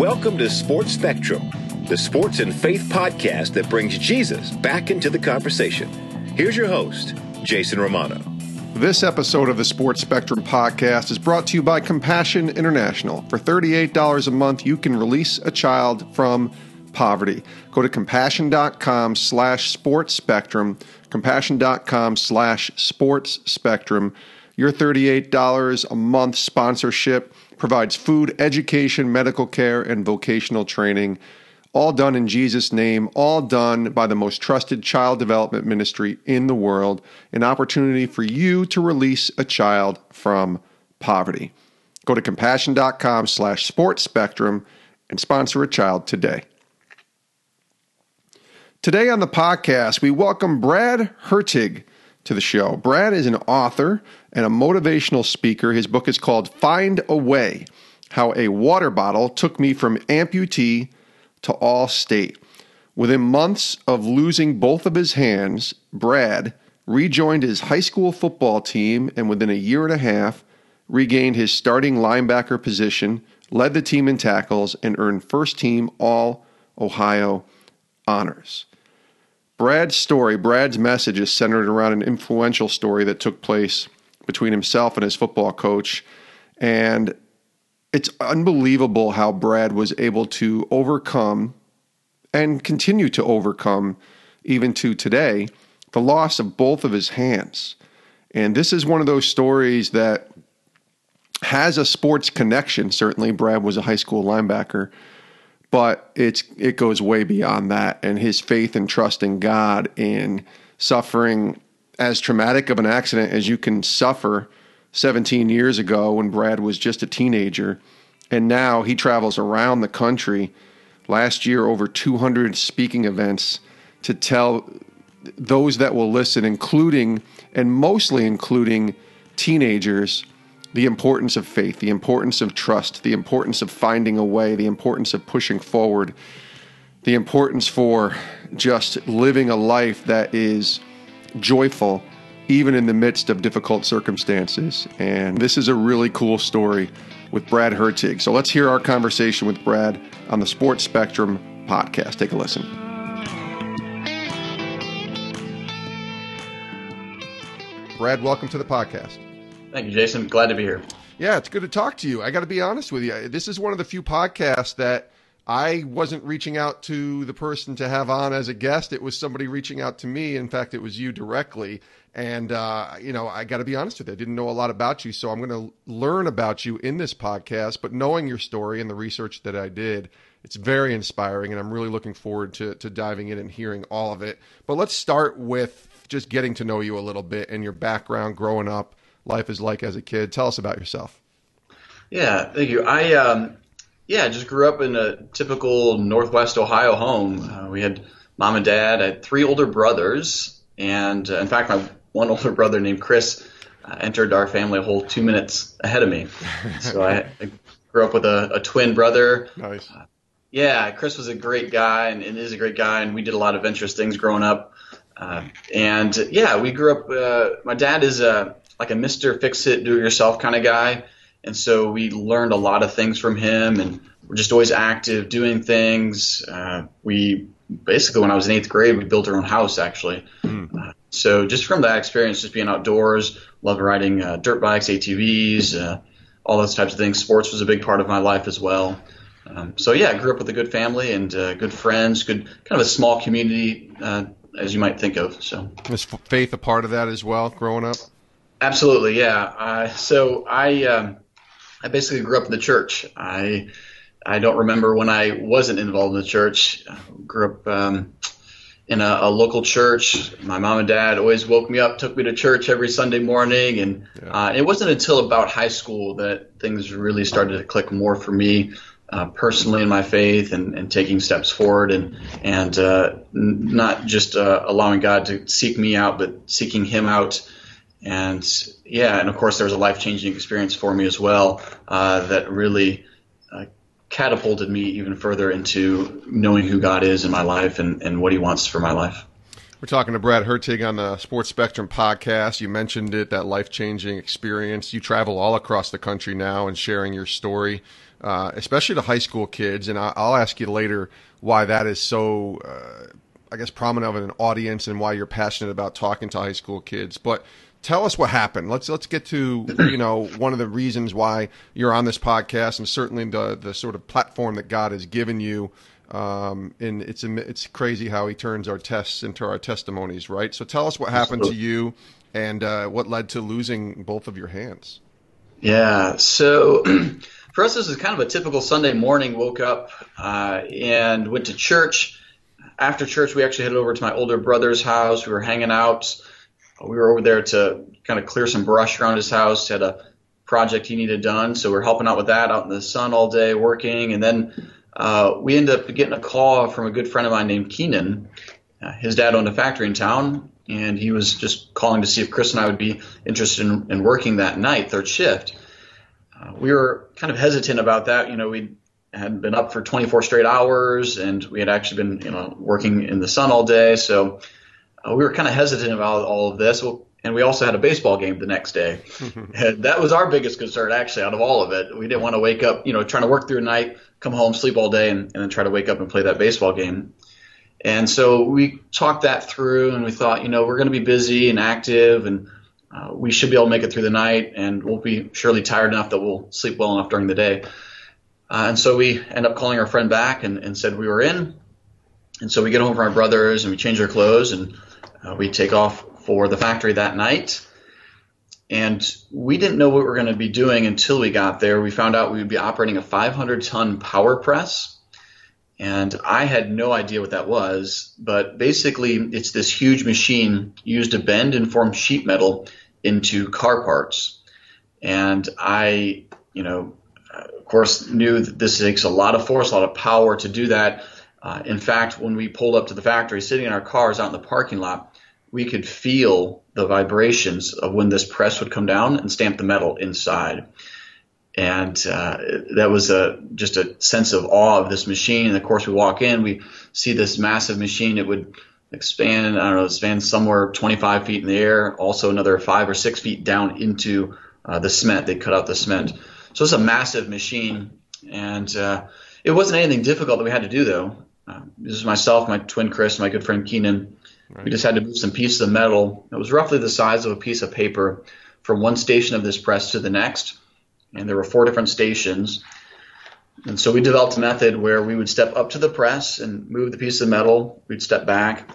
Welcome to Sports Spectrum, the sports and faith podcast that brings Jesus back into the conversation. Here's your host, Jason Romano. This episode of the Sports Spectrum podcast is brought to you by Compassion International. For $38 a month, you can release a child from poverty. Go to compassion.com slash sports spectrum, compassion.com slash sports spectrum. Your $38 a month sponsorship provides food, education, medical care, and vocational training. All done in Jesus' name, all done by the most trusted child development ministry in the world. An opportunity for you to release a child from poverty. Go to compassion.com slash sports spectrum and sponsor a child today. Today on the podcast, we welcome Brad Hurtig to the show. Brad is an author and a motivational speaker. His book is called Find a Way How a Water Bottle Took Me from Amputee to All State. Within months of losing both of his hands, Brad rejoined his high school football team and within a year and a half regained his starting linebacker position, led the team in tackles, and earned first team All Ohio honors. Brad's story, Brad's message is centered around an influential story that took place between himself and his football coach. And it's unbelievable how Brad was able to overcome and continue to overcome, even to today, the loss of both of his hands. And this is one of those stories that has a sports connection. Certainly, Brad was a high school linebacker but it's it goes way beyond that. And his faith and trust in God in suffering as traumatic of an accident as you can suffer 17 years ago when Brad was just a teenager. And now he travels around the country last year over 200 speaking events to tell those that will listen including and mostly including teenagers the importance of faith, the importance of trust, the importance of finding a way, the importance of pushing forward, the importance for just living a life that is joyful even in the midst of difficult circumstances. And this is a really cool story with Brad Hurtig. So let's hear our conversation with Brad on the Sports Spectrum podcast. Take a listen. Brad, welcome to the podcast. Thank you, Jason. Glad to be here. Yeah, it's good to talk to you. I got to be honest with you. This is one of the few podcasts that I wasn't reaching out to the person to have on as a guest. It was somebody reaching out to me. In fact, it was you directly. And, uh, you know, I got to be honest with you. I didn't know a lot about you. So I'm going to learn about you in this podcast. But knowing your story and the research that I did, it's very inspiring. And I'm really looking forward to, to diving in and hearing all of it. But let's start with just getting to know you a little bit and your background growing up life is like as a kid. Tell us about yourself. Yeah, thank you. I um, yeah, just grew up in a typical Northwest Ohio home. Uh, we had mom and dad. I had three older brothers, and uh, in fact, my one older brother named Chris uh, entered our family a whole two minutes ahead of me. So I, I grew up with a, a twin brother. Nice. Uh, yeah, Chris was a great guy and, and, is a great guy, and we did a lot of adventurous things growing up. Uh, and yeah, we grew up. Uh, my dad is a like a Mr. Fix It, Do It Yourself kind of guy. And so we learned a lot of things from him, and we're just always active, doing things. Uh, we basically, when I was in eighth grade, we built our own house actually. Mm. Uh, so just from that experience, just being outdoors, loved riding uh, dirt bikes, ATVs, uh, all those types of things. Sports was a big part of my life as well. Um, so yeah, I grew up with a good family and uh, good friends, good kind of a small community uh, as you might think of. So is faith a part of that as well, growing up? Absolutely, yeah. Uh, so I um, I basically grew up in the church. I I don't remember when I wasn't involved in the church. I grew up um, in a, a, local church. My mom and dad always woke me up, took me to church every Sunday morning, and yeah. uh, it wasn't until about high school that things really started to click more for me. Uh, personally in my faith and, and taking steps forward and and uh, n- not just uh, allowing God to seek me out, but seeking Him out and yeah, and of course there was a life changing experience for me as well uh, that really uh, catapulted me even further into knowing who God is in my life and, and what He wants for my life. We're talking to Brad Hurtig on the Sports Spectrum podcast. You mentioned it, that life changing experience. You travel all across the country now and sharing your story, uh, especially to high school kids. And I'll ask you later why that is so, uh, I guess, prominent of an audience and why you're passionate about talking to high school kids. But tell us what happened. Let's let's get to you know one of the reasons why you're on this podcast, and certainly the the sort of platform that God has given you um, and it's it's crazy how he turns our tests into our testimonies, right? So tell us what happened to you and uh, what led to losing both of your hands. Yeah. So for us, this is kind of a typical Sunday morning. Woke up uh, and went to church. After church, we actually headed over to my older brother's house. We were hanging out. We were over there to kind of clear some brush around his house. Had a project he needed done, so we're helping out with that out in the sun all day, working, and then uh, we ended up getting a call from a good friend of mine named Keenan. Uh, his dad owned a factory in town, and he was just calling to see if Chris and I would be interested in, in working that night, third shift. Uh, we were kind of hesitant about that. You know, we had been up for 24 straight hours, and we had actually been, you know, working in the sun all day. So uh, we were kind of hesitant about all of this. Well, and we also had a baseball game the next day. and that was our biggest concern, actually, out of all of it. We didn't want to wake up, you know, trying to work through the night, come home, sleep all day, and, and then try to wake up and play that baseball game. And so we talked that through, and we thought, you know, we're going to be busy and active, and uh, we should be able to make it through the night, and we'll be surely tired enough that we'll sleep well enough during the day. Uh, and so we end up calling our friend back and, and said we were in. And so we get home from our brothers and we change our clothes and uh, we take off for the factory that night. And we didn't know what we were going to be doing until we got there. We found out we would be operating a 500 ton power press. And I had no idea what that was, but basically it's this huge machine used to bend and form sheet metal into car parts. And I, you know, of course knew that this takes a lot of force, a lot of power to do that. Uh, in fact, when we pulled up to the factory, sitting in our cars out in the parking lot, we could feel the vibrations of when this press would come down and stamp the metal inside. And uh, that was a just a sense of awe of this machine. And of course, we walk in, we see this massive machine. It would expand, I don't know, expand somewhere 25 feet in the air, also another five or six feet down into uh, the cement. They cut out the cement. So it's a massive machine. And uh, it wasn't anything difficult that we had to do, though. Uh, this is myself, my twin Chris, my good friend Keenan Right. We just had to move some pieces of metal. It was roughly the size of a piece of paper from one station of this press to the next. And there were four different stations. And so we developed a method where we would step up to the press and move the piece of metal. We'd step back.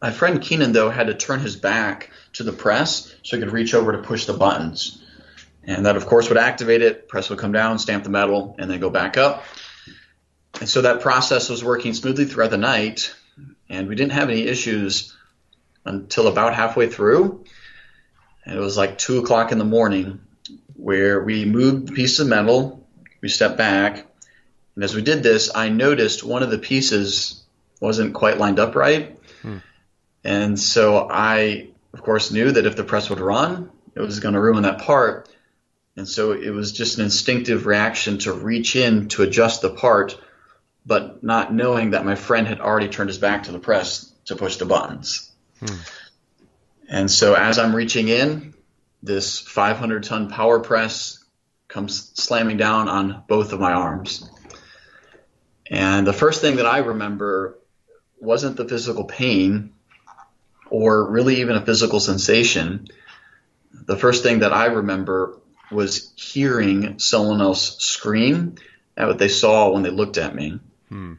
My friend Keenan, though, had to turn his back to the press so he could reach over to push the buttons. And that, of course, would activate it. Press would come down, stamp the metal, and then go back up. And so that process was working smoothly throughout the night and we didn't have any issues until about halfway through. And it was like two o'clock in the morning where we moved the piece of metal, we stepped back, and as we did this, I noticed one of the pieces wasn't quite lined up right. Hmm. And so I, of course, knew that if the press would run, it was going to ruin that part. And so it was just an instinctive reaction to reach in to adjust the part but not knowing that my friend had already turned his back to the press to push the buttons. Hmm. And so as I'm reaching in, this 500 ton power press comes slamming down on both of my arms. And the first thing that I remember wasn't the physical pain or really even a physical sensation. The first thing that I remember was hearing someone else scream at what they saw when they looked at me. Hmm.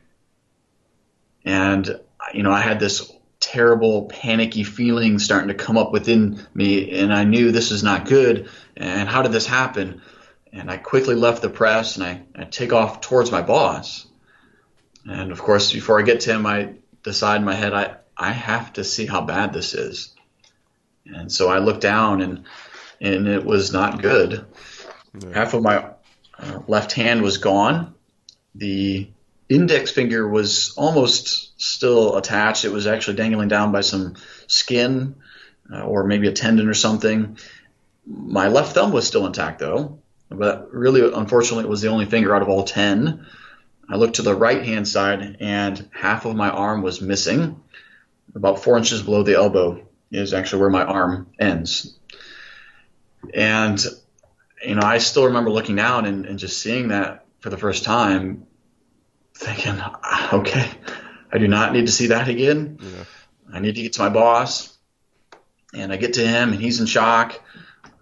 And, you know, I had this terrible panicky feeling starting to come up within me and I knew this is not good and how did this happen? And I quickly left the press and I, I take off towards my boss. And of course, before I get to him, I decide in my head, I, I have to see how bad this is. And so I looked down and, and it was not good. Yeah. Half of my uh, left hand was gone. The index finger was almost still attached. It was actually dangling down by some skin uh, or maybe a tendon or something. My left thumb was still intact though, but really, unfortunately, it was the only finger out of all 10. I looked to the right hand side and half of my arm was missing. about four inches below the elbow is actually where my arm ends. And, you know, I still remember looking down and, and just seeing that for the first time, thinking, okay, I do not need to see that again. Yeah. I need to get to my boss. And I get to him, and he's in shock.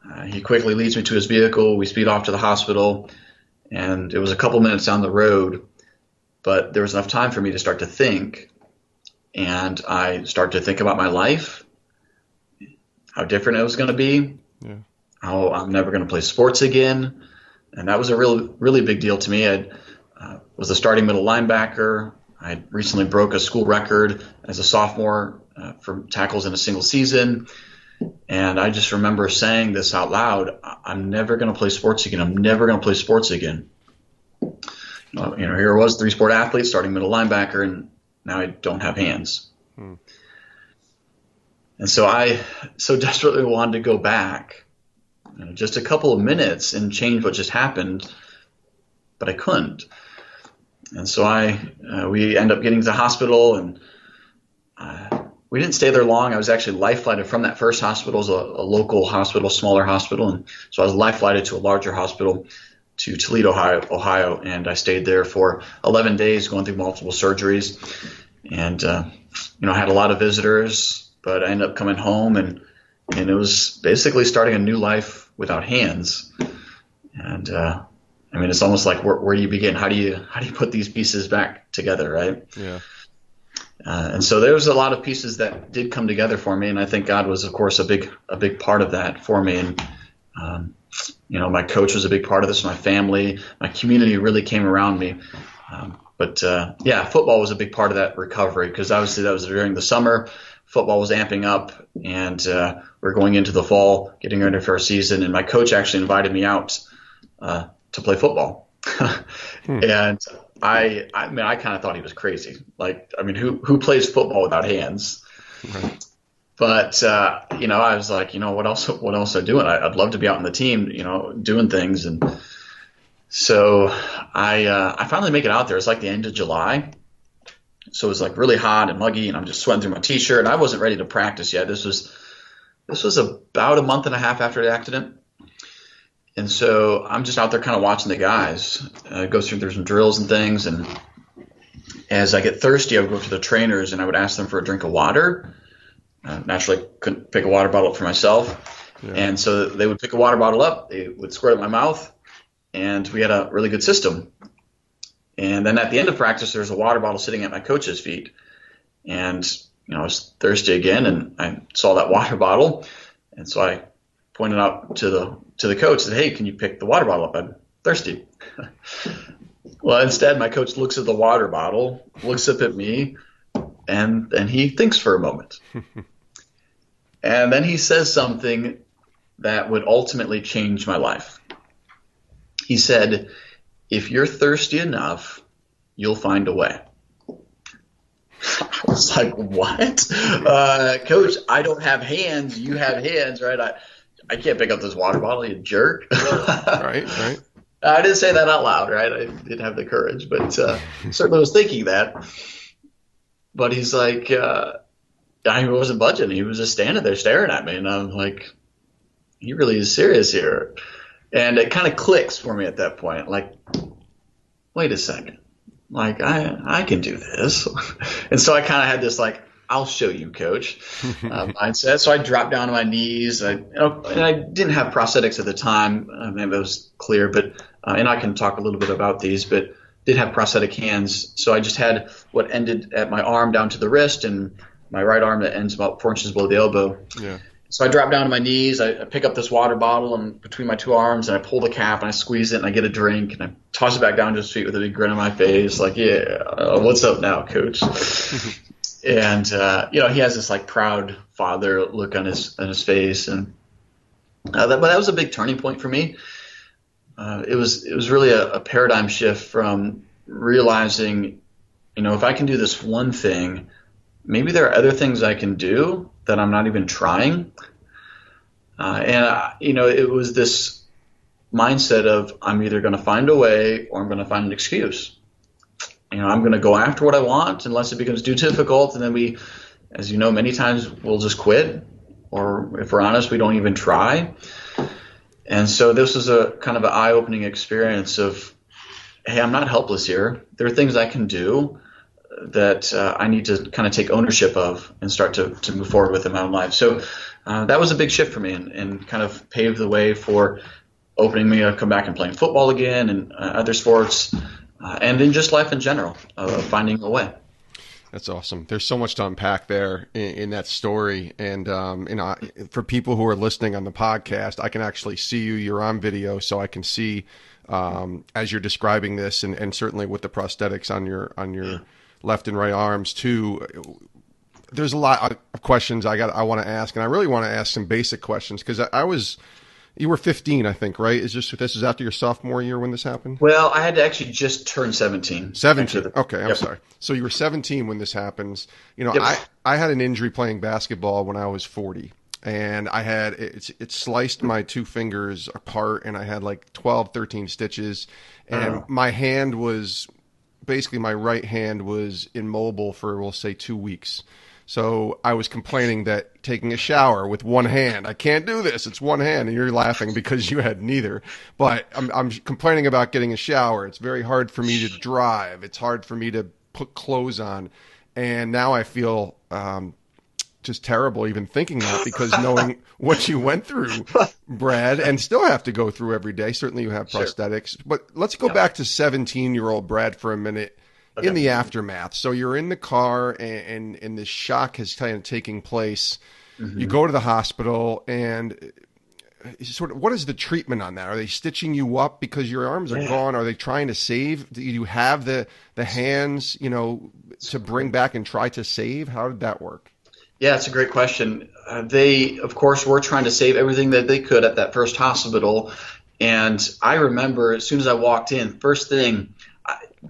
Uh, he quickly leads me to his vehicle. We speed off to the hospital, and it was a couple minutes down the road, but there was enough time for me to start to think. And I start to think about my life, how different it was going to be, yeah. how I'm never going to play sports again, and that was a real, really big deal to me. I uh, was a starting middle linebacker. I recently broke a school record as a sophomore uh, for tackles in a single season. And I just remember saying this out loud I'm never going to play sports again. I'm never going to play sports again. you know, here I was, three sport athlete, starting middle linebacker, and now I don't have hands. Hmm. And so I so desperately wanted to go back you know, just a couple of minutes and change what just happened, but I couldn't. And so I uh, we end up getting to the hospital and uh, we didn't stay there long. I was actually life flighted from that first hospital, as a, a local hospital, smaller hospital, and so I was life flighted to a larger hospital to Toledo, Ohio, Ohio, and I stayed there for 11 days, going through multiple surgeries, and uh, you know I had a lot of visitors, but I ended up coming home and and it was basically starting a new life without hands, and uh, I mean it's almost like where, where do you begin? How do you how do you put these pieces back together, right? Yeah. Uh, and so there was a lot of pieces that did come together for me, and I think God was, of course, a big a big part of that for me. And um, you know, my coach was a big part of this. My family, my community really came around me. Um, but uh, yeah, football was a big part of that recovery because obviously that was during the summer. Football was amping up, and uh, we're going into the fall, getting ready for our season. And my coach actually invited me out uh, to play football. hmm. And I, I mean, I kind of thought he was crazy. Like, I mean, who who plays football without hands? Right. But uh, you know, I was like, you know, what else? What else are doing? I, would love to be out on the team, you know, doing things. And so I uh, I finally make it out there. It's like the end of July, so it was like really hot and muggy, and I'm just sweating through my t-shirt. And I wasn't ready to practice yet. This was this was about a month and a half after the accident. And so I'm just out there kind of watching the guys uh, go through, there's some drills and things. And as I get thirsty, I would go to the trainers and I would ask them for a drink of water. Uh, naturally, couldn't pick a water bottle up for myself. Yeah. And so they would pick a water bottle up, they would squirt it in my mouth, and we had a really good system. And then at the end of practice, there was a water bottle sitting at my coach's feet. And, you know, I was thirsty again and I saw that water bottle. And so I pointed out to the to the coach, said, "Hey, can you pick the water bottle up? I'm thirsty." well, instead, my coach looks at the water bottle, looks up at me, and then he thinks for a moment, and then he says something that would ultimately change my life. He said, "If you're thirsty enough, you'll find a way." I was like, "What, uh, Coach? I don't have hands. You have hands, right?" I, I can't pick up this water bottle, you jerk. right, right. I didn't say that out loud, right? I didn't have the courage, but uh, certainly was thinking that. But he's like, uh, I wasn't budging. He was just standing there staring at me, and I'm like, he really is serious here. And it kind of clicks for me at that point. Like, wait a second. Like, I I can do this. and so I kind of had this like I'll show you, coach uh, mindset. So I dropped down to my knees. I, you know, and I didn't have prosthetics at the time. Uh, maybe that was clear, but uh, and I can talk a little bit about these, but did have prosthetic hands. So I just had what ended at my arm down to the wrist and my right arm that ends about four inches below the elbow. Yeah. So I drop down to my knees. I, I pick up this water bottle and between my two arms, and I pull the cap and I squeeze it and I get a drink and I toss it back down to his feet with a big grin on my face, like, yeah, uh, what's up now, coach? and uh, you know he has this like proud father look on his on his face, and uh, that, but that was a big turning point for me. Uh, it was it was really a, a, paradigm shift from realizing, you know, if I can do this one thing, maybe there are other things I can do that I'm not even trying. Uh, and uh, you know, it was this mindset of I'm either going to find a way or I'm going to find an excuse you know, I'm going to go after what I want unless it becomes too difficult. And then we, as you know, many times we'll just quit, or if we're honest, we don't even try. And so this was a kind of an eye-opening experience of, hey, I'm not helpless here. There are things I can do that uh, I need to kind of take ownership of and start to, to move forward with in my own life. So uh, that was a big shift for me and, and kind of paved the way for opening me to come back and playing football again and uh, other sports uh, and in just life in general, finding a way. That's awesome. There's so much to unpack there in, in that story, and um, you know, for people who are listening on the podcast, I can actually see you. You're on video, so I can see um, as you're describing this, and, and certainly with the prosthetics on your on your left and right arms too. There's a lot of questions I got. I want to ask, and I really want to ask some basic questions because I, I was you were 15, I think, right? Is this this is after your sophomore year when this happened? Well, I had to actually just turn 17. 17. Okay, I'm yep. sorry. So you were 17 when this happens. You know, yep. I I had an injury playing basketball when I was 40 and I had it, it sliced my two fingers apart and I had like 12 13 stitches and oh. my hand was basically my right hand was immobile for we'll say 2 weeks. So I was complaining that taking a shower with one hand, I can't do this. It's one hand, and you're laughing because you had neither. But I'm, I'm complaining about getting a shower. It's very hard for me to drive. It's hard for me to put clothes on, and now I feel um, just terrible even thinking that because knowing what you went through, Brad, and still have to go through every day. Certainly, you have prosthetics. Sure. But let's go yeah. back to 17 year old Brad for a minute okay. in the aftermath. So you're in the car, and and, and this shock is kind of taking place. Mm-hmm. You go to the hospital, and uh, sort of what is the treatment on that? Are they stitching you up because your arms are yeah. gone? Are they trying to save? Do you have the the hands, you know, to bring back and try to save? How did that work? Yeah, it's a great question. Uh, they, of course, were trying to save everything that they could at that first hospital. And I remember as soon as I walked in, first thing,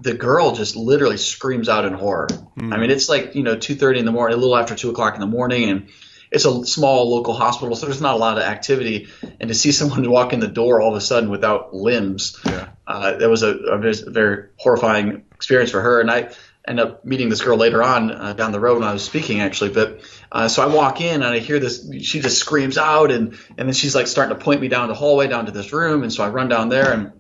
the girl just literally screams out in horror. Mm. I mean, it's like you know two thirty in the morning, a little after two o'clock in the morning, and it's a small local hospital, so there's not a lot of activity. And to see someone walk in the door all of a sudden without limbs, yeah. uh, that was a, a, very horrifying experience for her. And I ended up meeting this girl later on uh, down the road when I was speaking, actually. But uh, so I walk in and I hear this. She just screams out, and and then she's like starting to point me down the hallway down to this room, and so I run down there and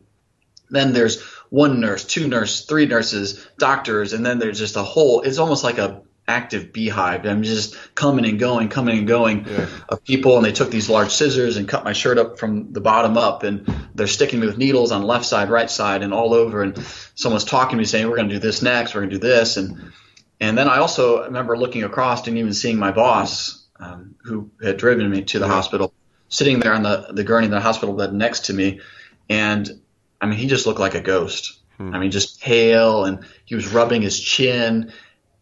then there's one nurse, two nurses, three nurses, doctors, and then there's just a whole. It's almost like a active beehive. I'm just coming and going, coming and going yeah. of people, and they took these large scissors and cut my shirt up from the bottom up, and they're sticking me with needles on left side, right side, and all over. And someone's talking to me saying, "We're going to do this next. We're going to do this," and and then I also remember looking across and even seeing my boss, um, who had driven me to the yeah. hospital, sitting there on the the gurney in the hospital bed next to me, and I mean, he just looked like a ghost. Hmm. I mean, just pale, and he was rubbing his chin,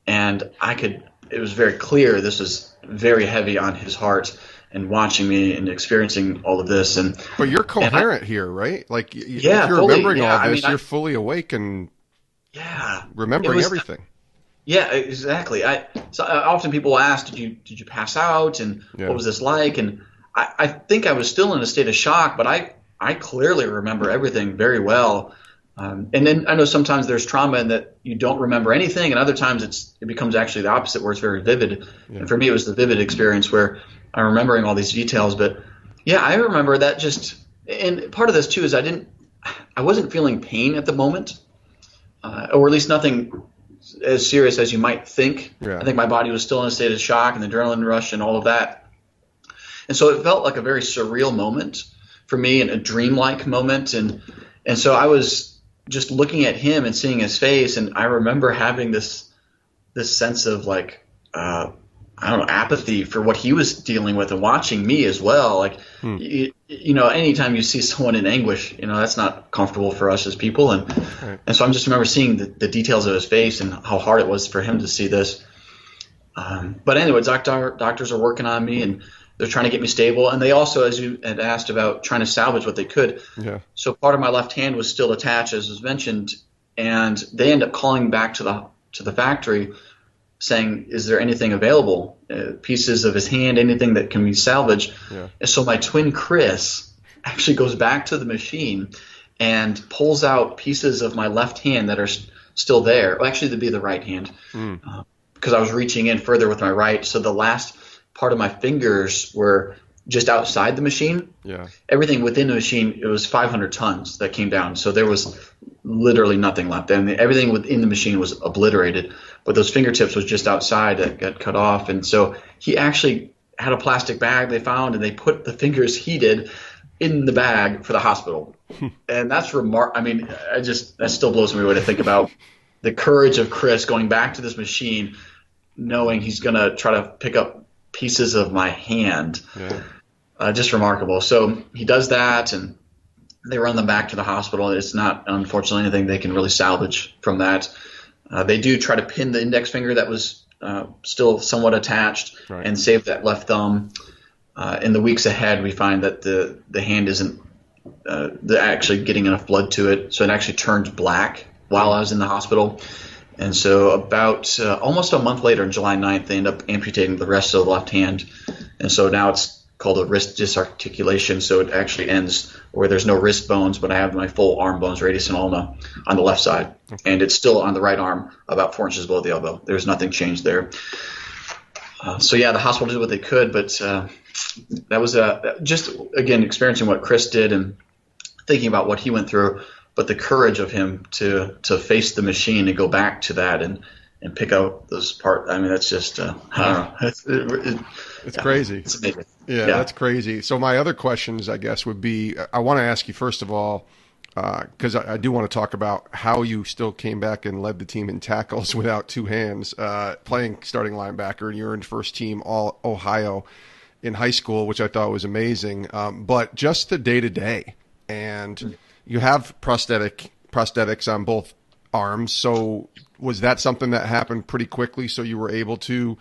and I could. It was very clear this was very heavy on his heart. And watching me and experiencing all of this, and but you're coherent I, here, right? Like, yeah, if you're fully, remembering yeah, all this, I mean, you're I, fully awake and yeah, remembering was, everything. Yeah, exactly. I so uh, often people ask, "Did you did you pass out?" and yeah. what was this like? And I, I think I was still in a state of shock, but I I clearly remember everything very well. Um, and then I know sometimes there's trauma in that you don't remember anything, and other times it's it becomes actually the opposite, where it's very vivid. Yeah. And for me, it was the vivid experience where I'm remembering all these details. But yeah, I remember that just. And part of this too is I didn't, I wasn't feeling pain at the moment, uh, or at least nothing as serious as you might think. Yeah. I think my body was still in a state of shock and the adrenaline rush and all of that. And so it felt like a very surreal moment for me and a dreamlike moment. And and so I was just looking at him and seeing his face, and I remember having this this sense of like uh, I don't know apathy for what he was dealing with and watching me as well. Like hmm. you, you, know, anytime you see someone in anguish, you know that's not comfortable for us as people. And right. and so I'm just remember seeing the, the details of his face and how hard it was for him to see this. Um, but anyway, doctor, doctors are working on me and they're trying to get me stable, and they also, as you had asked about, trying to salvage what they could. Yeah. So part of my left hand was still attached, as was mentioned, and they end up calling back to the to the factory, saying, "Is there anything available? Uh, pieces of his hand, anything that can be salvaged?" Yeah. And so my twin Chris actually goes back to the machine and pulls out pieces of my left hand that are still there. Well, actually, to be the right hand. Mm. Uh, because I was reaching in further with my right. So the last part of my fingers were just outside the machine. Yeah. Everything within the machine, it was 500 tons that came down. So there was literally nothing left. And everything within the machine was obliterated. But those fingertips was just outside that got cut off. And so he actually had a plastic bag they found and they put the fingers he did in the bag for the hospital. and that's remark. I mean, I just, that still blows me away to think about the courage of Chris going back to this machine, knowing he's going to try to pick up pieces of my hand. Yeah. Uh, just remarkable. So he does that, and they run them back to the hospital. It's not, unfortunately, anything they can really salvage from that. Uh, they do try to pin the index finger that was uh, still somewhat attached Right. and save that left thumb. Uh, in the weeks ahead, we find that the the hand isn't uh, actually getting enough blood to it, so it actually turns black while I was in the hospital. And so, about uh, almost a month later, on July 9th, they end up amputating the rest of the left hand. And so now it's called a wrist disarticulation. So it actually ends where there's no wrist bones, but I have my full arm bones, radius and ulna, on the left side. And it's still on the right arm, about four inches below the elbow. There's nothing changed there. Uh, so yeah, the hospital did what they could, but uh, that was uh, just again experiencing what Chris did and thinking about what he went through, but the courage of him to to face the machine and go back to that and and pick out those parts. I mean, that's just uh, I. It's, it, it, It's crazy. it's amazing. Yeah, that's crazy. So my other questions, I guess, would be: I want to ask you first of all, because I, I do want to talk about how you still came back and led the team in tackles without two hands, uh, playing starting linebacker, and you're in first team All Ohio in high school, which I thought was amazing. Um, but just the day to day, and you have prosthetic prosthetics on both arms. So was that something that happened pretty quickly? So you were able to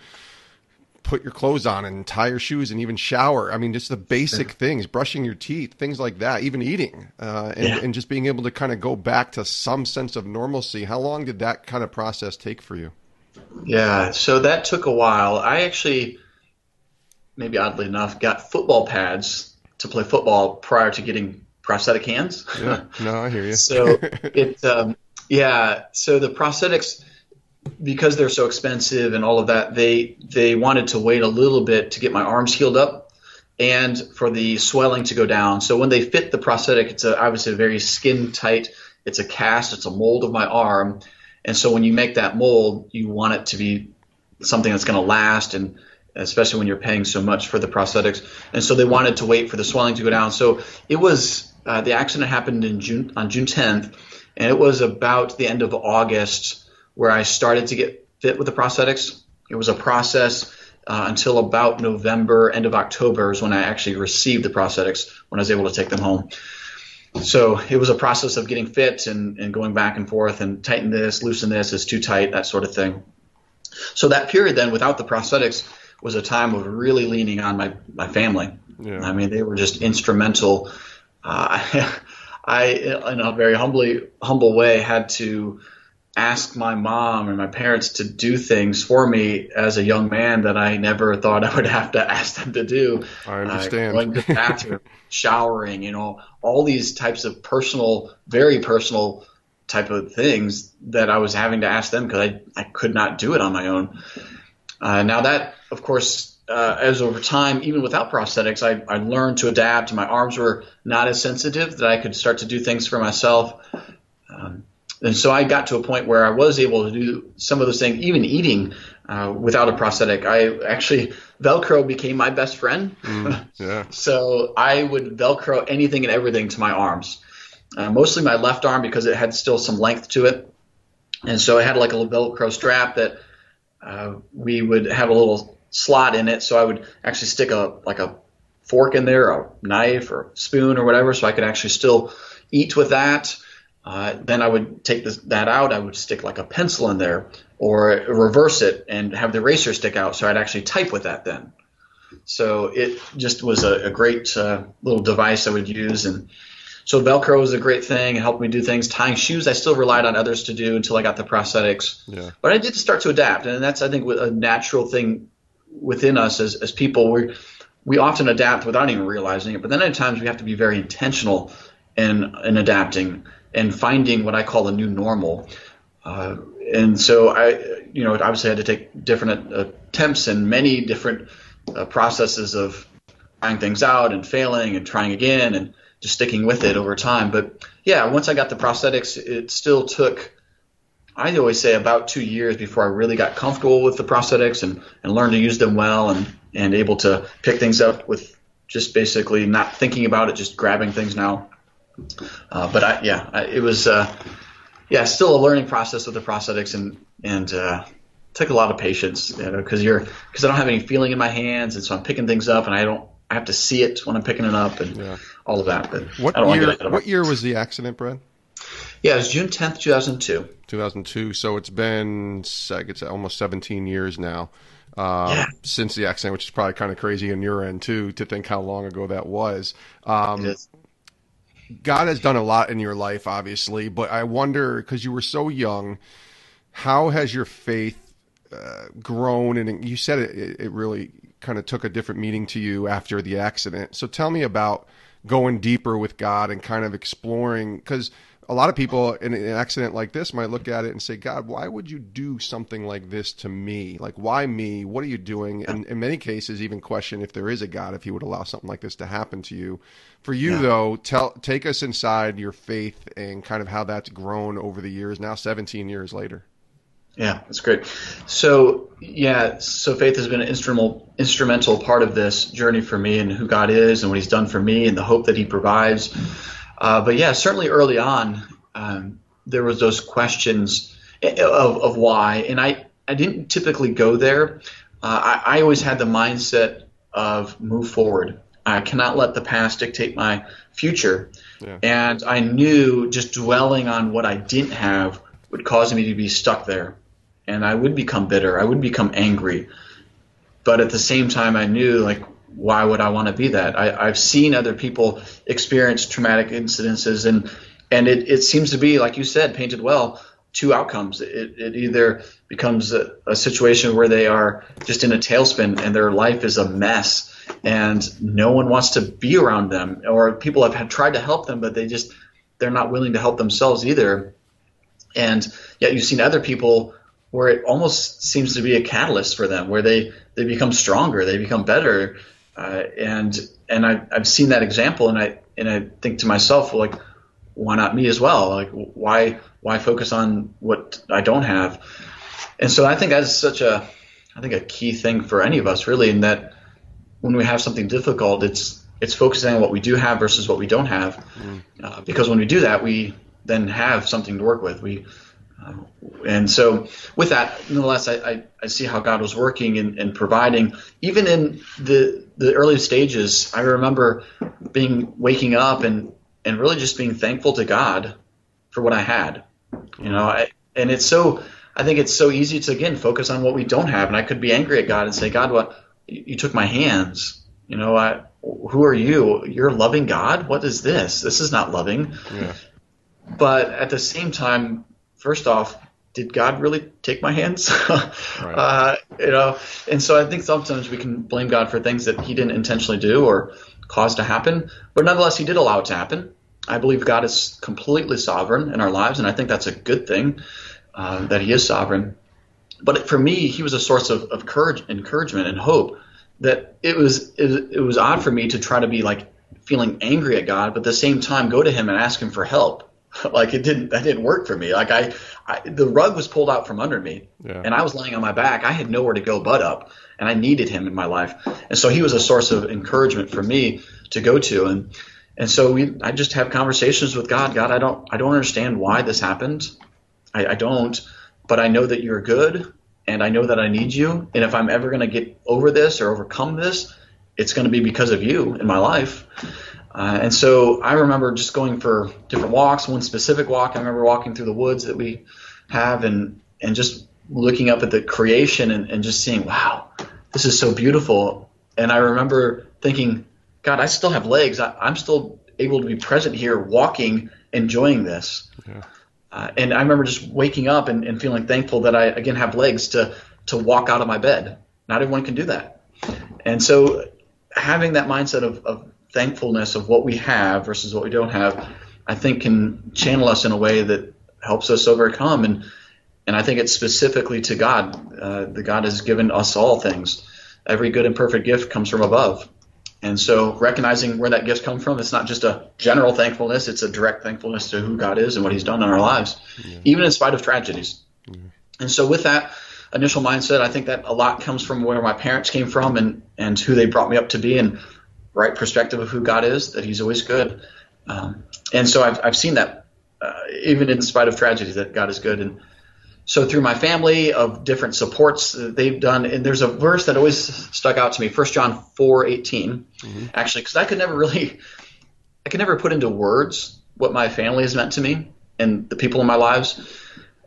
put your clothes on and tie your shoes and even shower. I mean, just the basic things, brushing your teeth, things like that, even eating, uh, and, Yeah. and just being able to kind of go back to some sense of normalcy. How long did that kind of process take for you? Yeah, so that took a while. I actually, maybe oddly enough, got football pads to play football prior to getting prosthetic hands. Yeah, no, I hear you. so it, um, yeah. So the prosthetics, because they're so expensive and all of that, they they wanted to wait a little bit to get my arms healed up and for the swelling to go down. So when they fit the prosthetic, it's a, obviously a very skin tight. It's a cast. It's a mold of my arm, and so when you make that mold, you want it to be something that's going to last and especially when you're paying so much for the prosthetics. And so they wanted to wait for the swelling to go down. So it was uh, the accident happened in June on June 10th, and it was about the end of August where I started to get fit with the prosthetics. It was a process uh, until about November, end of October is when I actually received the prosthetics when I was able to take them home. So it was a process of getting fit and, and going back and forth and tighten this, loosen this, it's too tight, that sort of thing. So that period then without the prosthetics was a time of really leaning on my, my family. Yeah. I mean, they were just instrumental. Uh, I, in a very humbly humble way, had to ask my mom and my parents to do things for me as a young man that I never thought I would have to ask them to do. I understand. Uh, going to the bathroom, showering, you know, all these types of personal, very personal type of things that I was having to ask them because I, I could not do it on my own. Uh, now that, of course, uh, as over time, even without prosthetics, I, I learned to adapt. My arms were not as sensitive that I could start to do things for myself. Um, and so I got to a point where I was able to do some of those things, even eating uh, without a prosthetic. I actually, Velcro became my best friend. Yeah. So I would Velcro anything and everything to my arms. Uh, mostly my left arm because it had still some length to it. And so I had like a little Velcro strap that uh, we would have a little slot in it. So I would actually stick a like a fork in there, a knife or spoon or whatever, so I could actually still eat with that. Uh, then I would take this, that out. I would stick like a pencil in there or reverse it and have the eraser stick out, so I'd actually type with that then. So it just was a, a great uh, little device I would use. And so Velcro was a great thing. It helped me do things. Tying shoes, I still relied on others to do until I got the prosthetics. Yeah. But I did start to adapt. And that's, I think, a natural thing within us as, as people. We we often adapt without even realizing it. But then at times we have to be very intentional in, in adapting and finding what I call a new normal. Uh, and so I, you know, obviously had to take different attempts and many different uh, processes of trying things out and failing and trying again and just sticking with it over time. But yeah, once I got the prosthetics, it still took, I always say about two years before I really got comfortable with the prosthetics and, and learned to use them well and, and able to pick things up with just basically not thinking about it, just grabbing things now. Uh, but I, yeah, I, it was, uh, yeah, still a learning process with the prosthetics and, and, uh, took a lot of patience, you know, cause you're, cause I don't have any feeling in my hands. And so I'm picking things up and I don't, I have to see it when I'm picking it up and yeah. all of that. But what year? What year was the accident, Brad? Yeah, it was June 10th, 2002. 2002. So it's been I it's almost 17 years now uh, yeah. since the accident, which is probably kind of crazy on your end too to think how long ago that was. Um, God has done a lot in your life, obviously, but I wonder because you were so young, how has your faith uh, grown? And you said it, it really kind of took a different meaning to you after the accident. So tell me about going deeper with God and kind of exploring because a lot of people in an accident like this might look at it and say, God, why would you do something like this to me? Like, why me? What are you doing? And in many cases, even question if there is a God, if he would allow something like this to happen to you. For you, yeah. though, tell take us inside your faith and kind of how that's grown over the years, now 17 years later. Yeah, that's great. So yeah, so faith has been an instrumental instrumental part of this journey for me and who God is and what He's done for me and the hope that He provides. Uh, but yeah, certainly early on, um, there was those questions of, of why, and I I didn't typically go there. Uh, I, I always had the mindset of move forward. I cannot let the past dictate my future. Yeah. And I knew just dwelling on what I didn't have would cause me to be stuck there and I would become bitter. I would become angry. But at the same time, I knew like, why would I want to be that? I, have seen other people experience traumatic incidences, and and it, it seems to be like you said, painted well. Two outcomes. It, it either becomes a, a situation where they are just in a tailspin and their life is a mess, and no one wants to be around them, or people have had, tried to help them, but they just they're not willing to help themselves either. And yet you've seen other people where it almost seems to be a catalyst for them, where they, they become stronger, they become better, uh, and and I, I've seen that example, and I and I think to myself, like, why not me as well? Like, why why focus on what I don't have? And so I think that's such a I think a key thing for any of us, really, in that when we have something difficult, it's it's focusing on what we do have versus what we don't have, mm. uh, because when we do that, we then have something to work with. We um, and so, with that, nonetheless, I, I, I see how God was working and, and, providing. Even in the the early stages, I remember being waking up and and really just being thankful to God for what I had. You know, I, and it's so I think it's so easy to again focus on what we don't have, and I could be angry at God and say, God, what you took my hands. You know, I, who are you? You're loving God. What is this? This is not loving. Yeah. But at the same time, first off, did God really take my hands? right. uh, you know, and so I think sometimes we can blame God for things that He didn't intentionally do or cause to happen, but nonetheless, He did allow it to happen. I believe God is completely sovereign in our lives, and I think that's a good thing uh, that He is sovereign. But for me, He was a source of, of courage, encouragement, and hope. That it was it, it was odd for me to try to be like feeling angry at God, but at the same time go to Him and ask Him for help like it didn't that didn't work for me. Like I, I the rug was pulled out from under me, yeah. and I was laying on my back. I had nowhere to go but up, and I needed him in my life. And so he was a source of encouragement for me to go to. And and so we, I just have conversations with God. God, I don't I don't understand why this happened. I, I don't, but I know that you're good, and I know that I need you. And if I'm ever going to get over this or overcome this, it's going to be because of you in my life. Uh, and so I remember just going for different walks. One specific walk, I remember walking through the woods that we have and, and just looking up at the creation and, and just seeing, wow, this is so beautiful. And I remember thinking, God, I still have legs. I, am still able to be present here, walking, enjoying this. Yeah. Uh, and I remember just waking up and, and, feeling thankful that I again have legs to to walk out of my bed. Not everyone can do that. And so having that mindset of, of thankfulness of what we have versus what we don't have, I think can channel us in a way that helps us overcome. And and I think it's specifically to God. Uh, the God has given us all things. Every good and perfect gift comes from above. And so recognizing where that gift comes from, it's not just a general thankfulness, it's a direct thankfulness to who God is and what he's done in our lives, yeah. even in spite of tragedies. Yeah. And so with that initial mindset, I think that a lot comes from where my parents came from and, and who they brought me up to be and right perspective of who God is, that he's always good. Um, and so I've, I've seen that uh, even in spite of tragedy, that God is good. And so through my family of different supports that they've done, and there's a verse that always stuck out to me, 1 John 4, 18, mm-hmm. actually, because I could never really, I could never put into words what my family has meant to me and the people in my lives,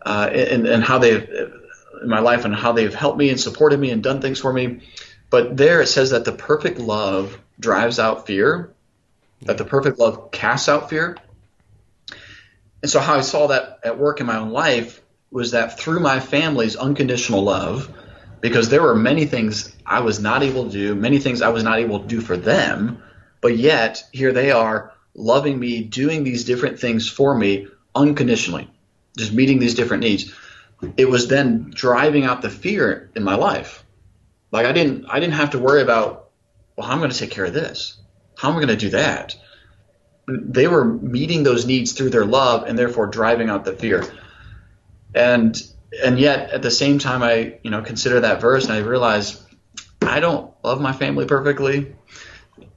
uh, and, and how they've, in my life and how they've helped me and supported me and done things for me. But there it says that the perfect love drives out fear, that the perfect love casts out fear. And so how I saw that at work in my own life was that through my family's unconditional love, because there were many things I was not able to do, many things I was not able to do for them, but yet here they are loving me, doing these different things for me unconditionally, just meeting these different needs. It was then driving out the fear in my life. Like I didn't I didn't have to worry about, well, how am I going to take care of this? How am I going to do that? They were meeting those needs through their love and therefore driving out the fear and and yet at the same time I you know consider that verse and I realize I don't love my family perfectly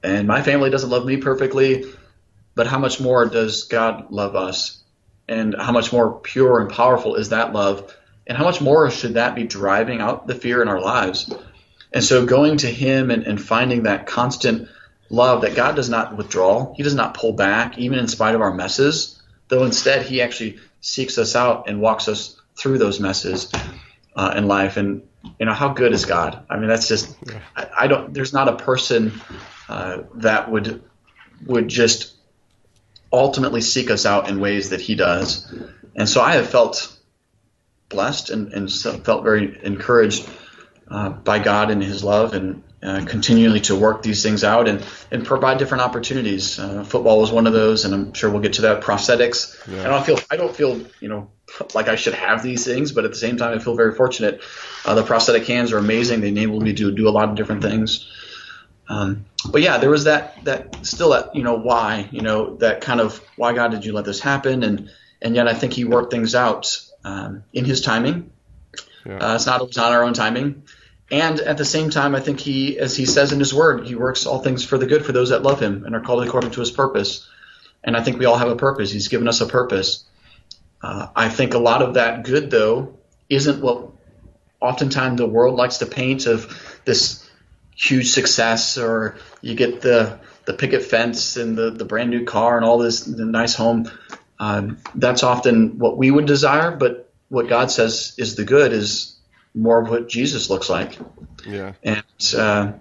and my family doesn't love me perfectly but how much more does God love us and how much more pure and powerful is that love and how much more should that be driving out the fear in our lives and so going to him and, and finding that constant love that God does not withdraw he does not pull back even in spite of our messes though instead he actually seeks us out and walks us through those messes uh, in life. And you know, how good is God? I mean, that's just I, I don't. There's not a person uh, that would would just ultimately seek us out in ways that He does. And so I have felt blessed and, and felt very encouraged uh, by God and His love and uh, continually to work these things out and, and provide different opportunities. Uh, football was one of those, and I'm sure we'll get to that. Prosthetics. Yeah. I don't feel I don't feel you know like I should have these things, but at the same time, I feel very fortunate. Uh, the prosthetic hands are amazing. They enable me to do a lot of different things. Um, but yeah, there was that that still that you know why you know that kind of why God did you let this happen and and yet I think He worked things out um, in His timing. Yeah. Uh, it's not always on our own timing. And at the same time, I think he, as he says in his word, he works all things for the good for those that love him and are called according to his purpose. And I think we all have a purpose. He's given us a purpose. Uh, I think a lot of that good, though, isn't what oftentimes the world likes to paint of this huge success or you get the the picket fence and the, the brand new car and all this nice home. Um, that's often what we would desire, but what God says is the good is more of what Jesus looks like. Yeah. And uh,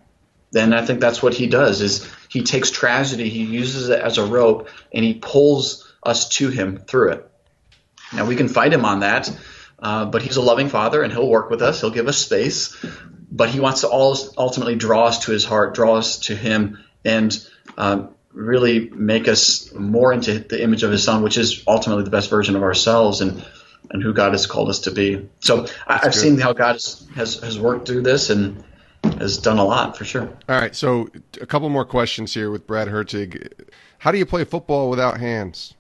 then I think that's what he does is he takes tragedy, he uses it as a rope, and he pulls us to him through it. Now we can fight him on that, uh, but he's a loving father and he'll work with us. He'll give us space, but he wants to all, ultimately draw us to his heart, draw us to him, and um, really make us more into the image of his son, which is ultimately the best version of ourselves. And and who God has called us to be. So I, have seen how God has, has, has worked through this and has done a lot for sure. All right, so a couple more questions here with Brad Hurtig. How do you play football without hands?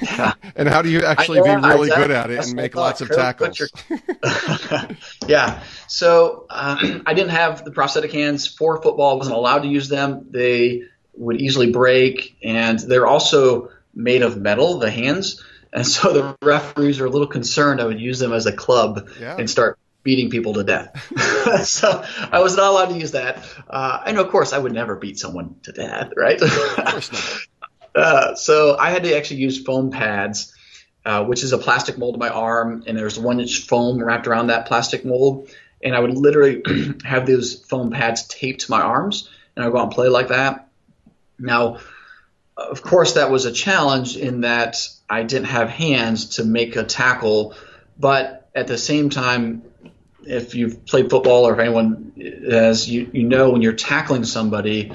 Yeah. and how do you actually be really good at it and make lots of tackles? Your... yeah. So um, I didn't have the prosthetic hands for football. I wasn't allowed to use them. They would easily break, and they're also made of metal. The hands, and so the referees were a little concerned I would use them as a club yeah. and start beating people to death. so I was not allowed to use that. Uh, and of course, I would never beat someone to death, right? of course not. uh, so I had to actually use foam pads, uh, which is a plastic mold of my arm, and there's one inch foam wrapped around that plastic mold. And I would literally have those foam pads taped to my arms, and I would go out and play like that. Now, of course, that was a challenge in that I didn't have hands to make a tackle, but at the same time, if you've played football or if anyone has, you, you know when you're tackling somebody,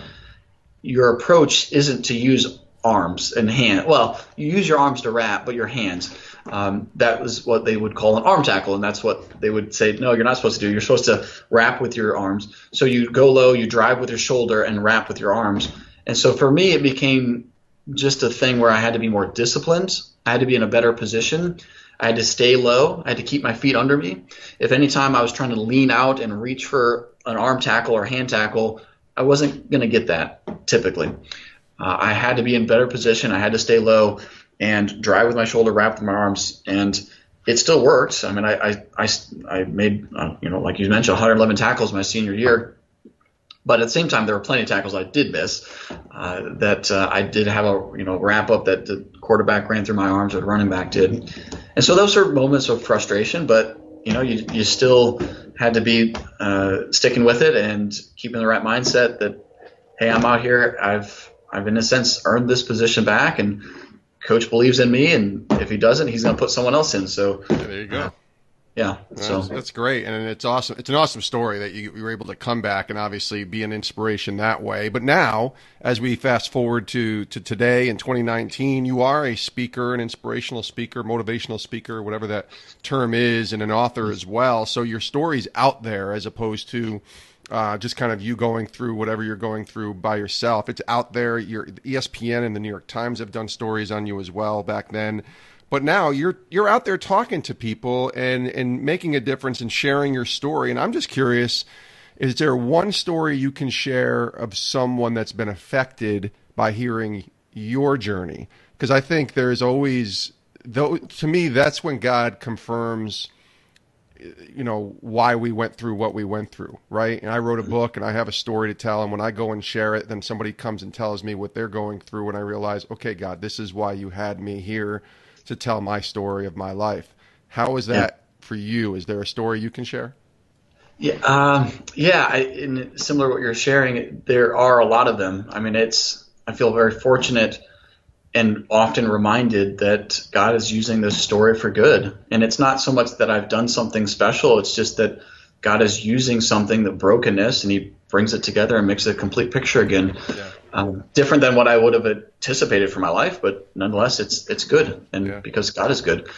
your approach isn't to use arms and hand. Well, you use your arms to wrap, but your hands. um, that was what they would call an arm tackle, and that's what they would say. No, you're not supposed to do. You're supposed to wrap with your arms. So you go low, you drive with your shoulder, and wrap with your arms. And so for me, it became just a thing where I had to be more disciplined. I had to be in a better position. I had to stay low. I had to keep my feet under me. If any time I was trying to lean out and reach for an arm tackle or hand tackle, I wasn't going to get that typically. Uh, I had to be in better position. I had to stay low and drive with my shoulder, wrap with my arms, and it still worked. I mean, I I, I, I made uh, you know like you mentioned 111 tackles my senior year, but at the same time there were plenty of tackles I did miss. Uh, that uh, I did have a you know wrap up that the quarterback ran through my arms or the running back did, and so those are moments of frustration. But you know you you still had to be uh, sticking with it and keeping the right mindset that hey I'm out here I've I've in a sense earned this position back, and coach believes in me, and if he doesn't, he's going to put someone else in. So there you go. Yeah, so that's, that's, great, and it's awesome. It's an awesome story that you, you were able to come back and obviously be an inspiration that way. But now, as we fast forward to to today in 2019, you are a speaker, an inspirational speaker, motivational speaker, whatever that term is, and an author as well. So your story's out there as opposed to uh, just kind of you going through whatever you're going through by yourself. It's out there. Your ESPN and the New York Times have done stories on you as well back then. But now you're you're out there talking to people and and making a difference and sharing your story. And I'm just curious, is there one story you can share of someone that's been affected by hearing your journey? Because I think there's always though to me that's when God confirms you know why we went through what we went through right? And i wrote a mm-hmm. book and i have a story to tell. And when i go and share it then somebody comes and tells me what they're going through. And i realize okay god this is why you had me here to tell my story of my life how is that yeah. for you is there a story you can share yeah um, yeah I, in similar to what you're sharing there are a lot of them i mean it's i feel very fortunate and often reminded that God is using this story for good. And it's not so much that I've done something special, it's just that God is using something, the brokenness, and He brings it together and makes a complete picture again. Yeah. Um, different than what I would have anticipated for my life, but nonetheless, it's it's good, and yeah. because God is good.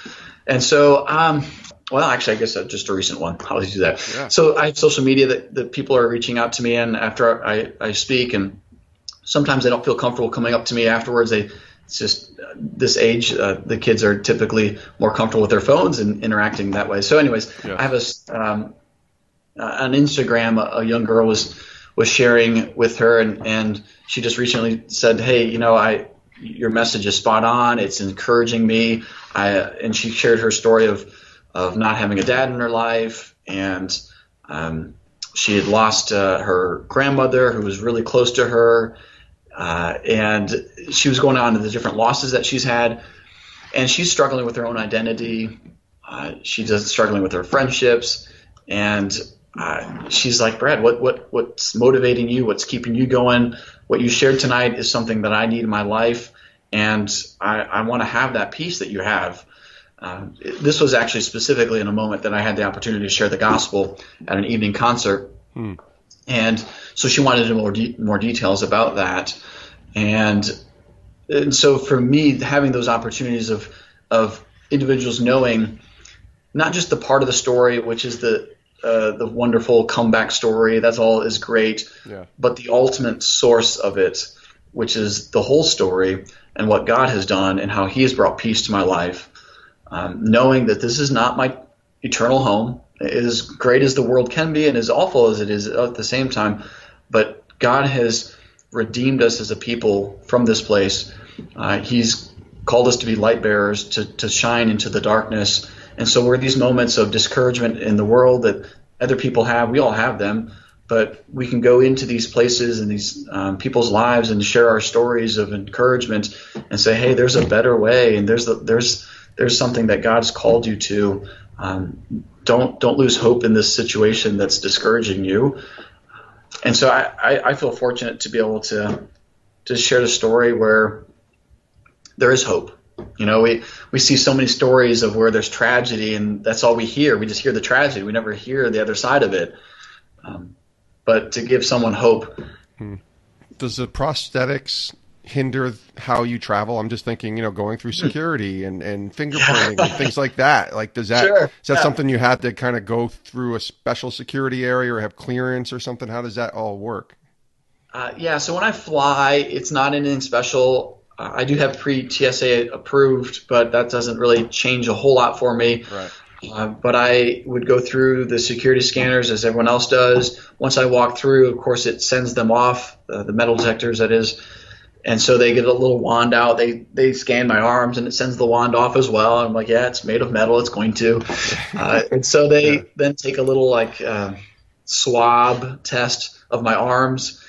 And so, um, well, actually, I guess just a recent one. I'll just do that. Yeah. So I have social media that, that people are reaching out to me and after I, I speak, and sometimes they don't feel comfortable coming up to me afterwards. They it's just uh, this age, uh, the kids are typically more comfortable with their phones and interacting that way. So, anyways, yeah. I have a um, uh, on Instagram, a, a, young girl was was sharing with her, and and she just recently said, "Hey, you know, I your message is spot on. It's encouraging me." I and she shared her story of of not having a dad in her life, and um, she had lost uh, her grandmother, who was really close to her uh, and she was going on to the different losses that she's had, and she's struggling with her own identity. Uh, she's struggling with her friendships, and uh, she's like, Brad, what what what's motivating you? What's keeping you going? What you shared tonight is something that I need in my life, and I, I want to have that peace that you have. Uh, this was actually specifically in a moment that I had the opportunity to share the gospel at an evening concert. Hmm. And so she wanted more de- more details about that, and and so for me, having those opportunities of of individuals knowing not just the part of the story, which is the uh, the wonderful comeback story, that's all is great, yeah. but the ultimate source of it, which is the whole story and what God has done and how He has brought peace to my life, um, knowing that this is not my eternal home as great as the world can be and as awful as it is at the same time. But God has redeemed us as a people from this place. Uh, he's called us to be light bearers, to, to shine into the darkness. And so, where these moments of discouragement in the world that other people have, we all have them, but we can go into these places and these um, people's lives and share our stories of encouragement and say, hey, there's a better way, and there's the, there's there's something that God's called you to. Um, don't don't lose hope in this situation that's discouraging you. And so I, I, I feel fortunate to be able to to share the story where there is hope. You know, we, we see so many stories of where there's tragedy, and that's all we hear. We just hear the tragedy. We never hear the other side of it. Um, but to give someone hope. Hmm. Does the prosthetics hinder how you travel? I'm just thinking, you know, going through security and, and fingerprinting and things like that. Like, does that Sure. is that Yeah. something you have to kind of go through a special security area or have clearance or something? How does that all work? Uh, yeah, so when I fly, it's not anything special. I do have pre TSA approved, but that doesn't really change a whole lot for me. Right. Uh, but I would go through the security scanners as everyone else does. Once I walk through, of course, it sends them off, uh, the metal detectors, that is. And so they get a little wand out. They they scan my arms, and it sends the wand off as well. I'm like, yeah, it's made of metal. It's going to. Uh, and so they Yeah. then take a little like uh, swab test of my arms,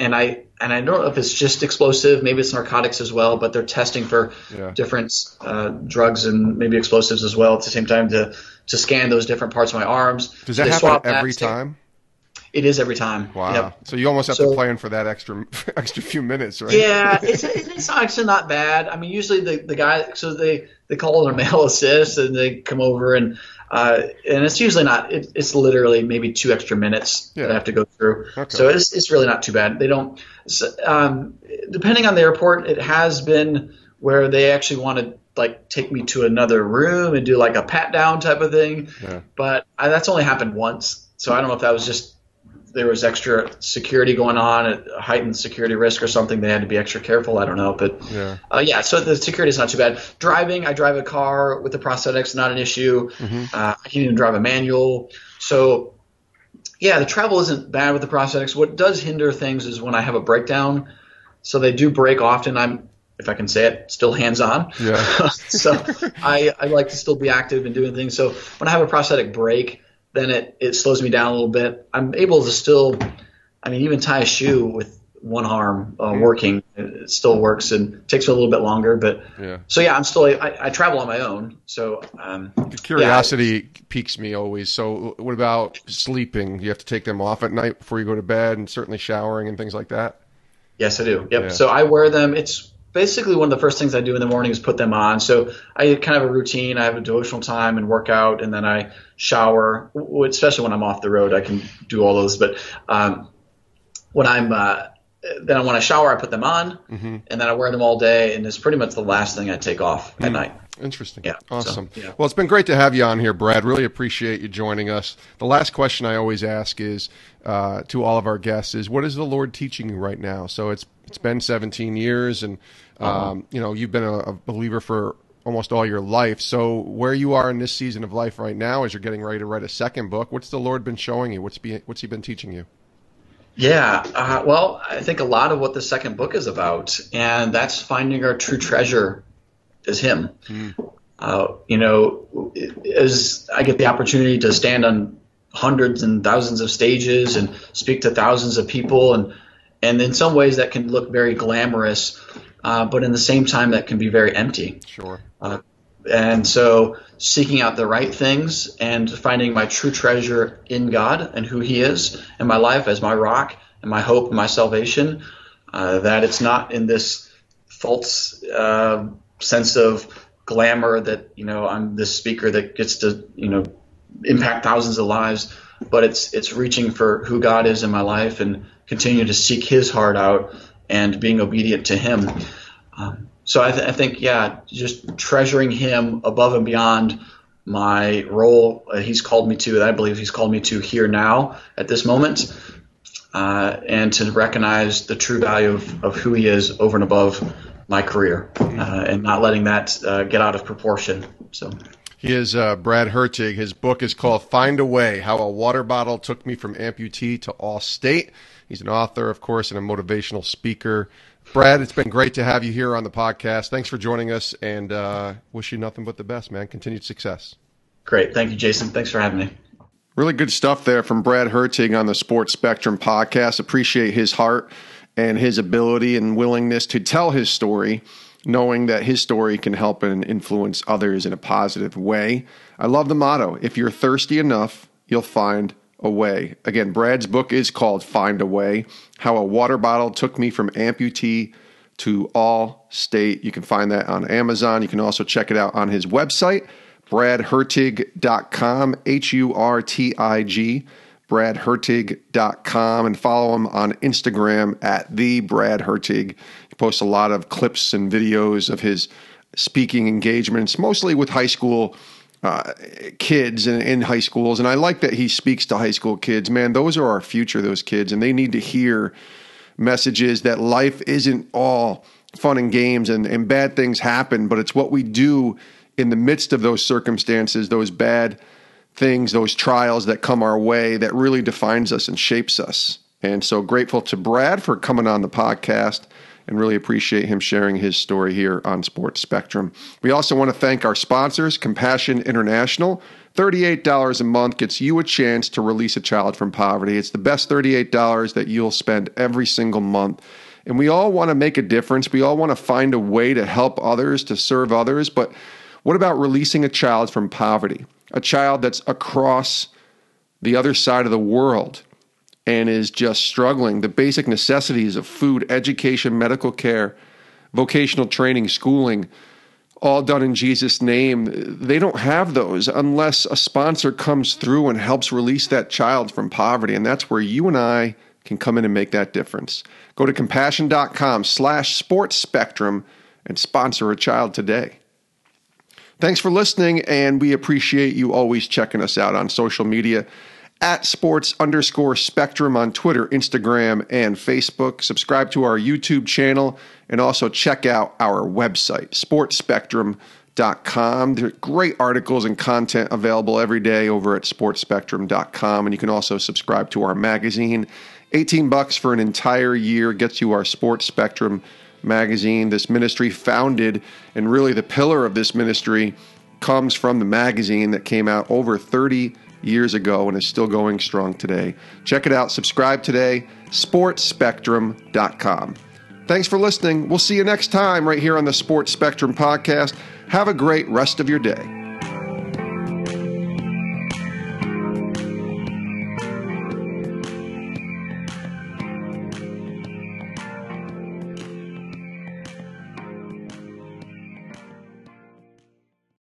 and I and I don't know if it's just explosive, maybe it's narcotics as well, but they're testing for Yeah. different uh, drugs and maybe explosives as well at the same time to to scan those different parts of my arms. Does that They happen every time? It is every time. Wow. Yep. So you almost have to So- plan for that extra extra few minutes, right? Yeah, it's it's actually not bad. I mean, usually the the guy, so they they call it a male assist, and they come over and uh, and it's usually not. It, it's literally maybe two extra minutes Yeah. that I have to go through. Okay. So it's it's really not too bad. They don't. s um, depending on the airport, it has been where they actually want to like take me to another room and do like a pat down type of thing. Yeah. But I, that's only happened once, so I don't know if that was just there was extra security going on, a heightened security risk or something. They had to be extra careful. I don't know, but Yeah. uh, yeah. So the security is not too bad. Driving, I drive a car with the prosthetics, not an issue. Mm-hmm. Uh, I can even drive a manual. So yeah, the travel isn't bad with the prosthetics. What does hinder things is when I have a breakdown. So they do break often. I'm, if I can say it, still hands on. Yeah. so I, I like to still be active and doing things. So when I have a prosthetic break, then it, it slows me down a little bit. I'm able to still, I mean, even tie a shoe with one arm uh, working, it, still works and takes me a little bit longer. But Yeah. so yeah, I'm still, I, I travel on my own. So, um, curiosity piques me always. So, what about sleeping? Do you have to take them off at night before you go to bed, and certainly showering and things like that? Yes, I do. Yep. Yeah. So I wear them. It's basically one of the first things I do in the morning is put them on. So I kind of have a routine. I have a devotional time and workout, and then I shower. Especially when I'm off the road, I can do all those. But um, when I'm uh, then when I shower, I put them on, Mm-hmm. and then I wear them all day, and it's pretty much the last thing I take off Mm. at night. Interesting. Yeah, so, Awesome. yeah. Well, it's been great to have you on here, Brad. Really appreciate you joining us. The last question I always ask is uh, to all of our guests is, what is the Lord teaching you right now? So it's it's been 17 years, and Uh-huh. um, you know you've been a, a believer for almost all your life. So where you are in this season of life right now, as you're getting ready to write a second book, what's the Lord been showing you? What's be, what's He been teaching you? Yeah, uh, well, I think a lot of what the second book is about, and that's finding our true treasure is Him. Uh, you know, as I get the opportunity to stand on hundreds and thousands of stages and speak to thousands of people, and and in some ways that can look very glamorous, uh, but in the same time that can be very empty. Sure. And so, seeking out the right things and finding my true treasure in God and who He is in my life as my rock and my hope and my salvation, uh, that it's not in this false uh, sense of glamour that, you know, I'm this speaker that gets to, you know, impact thousands of lives, but it's, it's reaching for who God is in my life and continue to seek His heart out and being obedient to Him. Um, so I, th- I think, yeah, just treasuring him above and beyond my role uh, he's called me to, that I believe he's called me to here now at this moment, uh, and to recognize the true value of, of who he is over and above my career, uh, and not letting that uh, get out of proportion. So. He is uh, Brad Hurtig. His book is called Find a Way How a Water Bottle Took Me from Amputee to All State. He's an author, of course, and a motivational speaker. Brad, it's been great to have you here on the podcast. Thanks for joining us and uh, wish you nothing but the best, man. Continued success. Great. Thank you, Jason. Thanks for having me. Really good stuff there from Brad Hurtig on the Sports Spectrum podcast. Appreciate his heart and his ability and willingness to tell his story, knowing that his story can help and influence others in a positive way. I love the motto if you're thirsty enough, you'll find a way. Again, Brad's book is called Find a Way How a Water Bottle Took Me from Amputee to All State. You can find that on Amazon. You can also check it out on his website, bradhurtig.com, H U R T I G, bradhurtig.com and follow him on Instagram at the Brad Hurtig. Posts a lot of clips and videos of his speaking engagements, mostly with high school uh, kids in, in high schools. And I like that he speaks to high school kids. Man, those are our future, those kids, and they need to hear messages that life isn't all fun and games and, and bad things happen, but it's what we do in the midst of those circumstances, those bad things, those trials that come our way that really defines us and shapes us. And so grateful to Brad for coming on the podcast and really appreciate him sharing his story here on Sports Spectrum. We also want to thank our sponsors, Compassion International. $38 a month gets you a chance to release a child from poverty. It's the best $38 that you'll spend every single month. And we all want to make a difference. We all want to find a way to help others, to serve others. But what about releasing a child from poverty? A child that's across the other side of the world and is just struggling. The basic necessities of food, education, medical care, vocational training, schooling, all done in Jesus' name. They don't have those unless a sponsor comes through and helps release that child from poverty. And that's where you and I can come in and make that difference. Go to compassion.com slash sports spectrum and sponsor a child today. Thanks for listening, and we appreciate you always checking us out on social media at sports underscore spectrum on Twitter, Instagram, and Facebook. Subscribe to our YouTube channel and also check out our website, sportsspectrum.com. There are great articles and content available every day over at sportsspectrum.com. And you can also subscribe to our magazine. 18 bucks for an entire year gets you our Sports Spectrum magazine. This ministry founded, and really the pillar of this ministry comes from the magazine that came out over 30 years ago and is still going strong today. Check it out. Subscribe today, sportsspectrum.com. Thanks for listening. We'll see you next time right here on the Sports Spectrum podcast. Have a great rest of your day.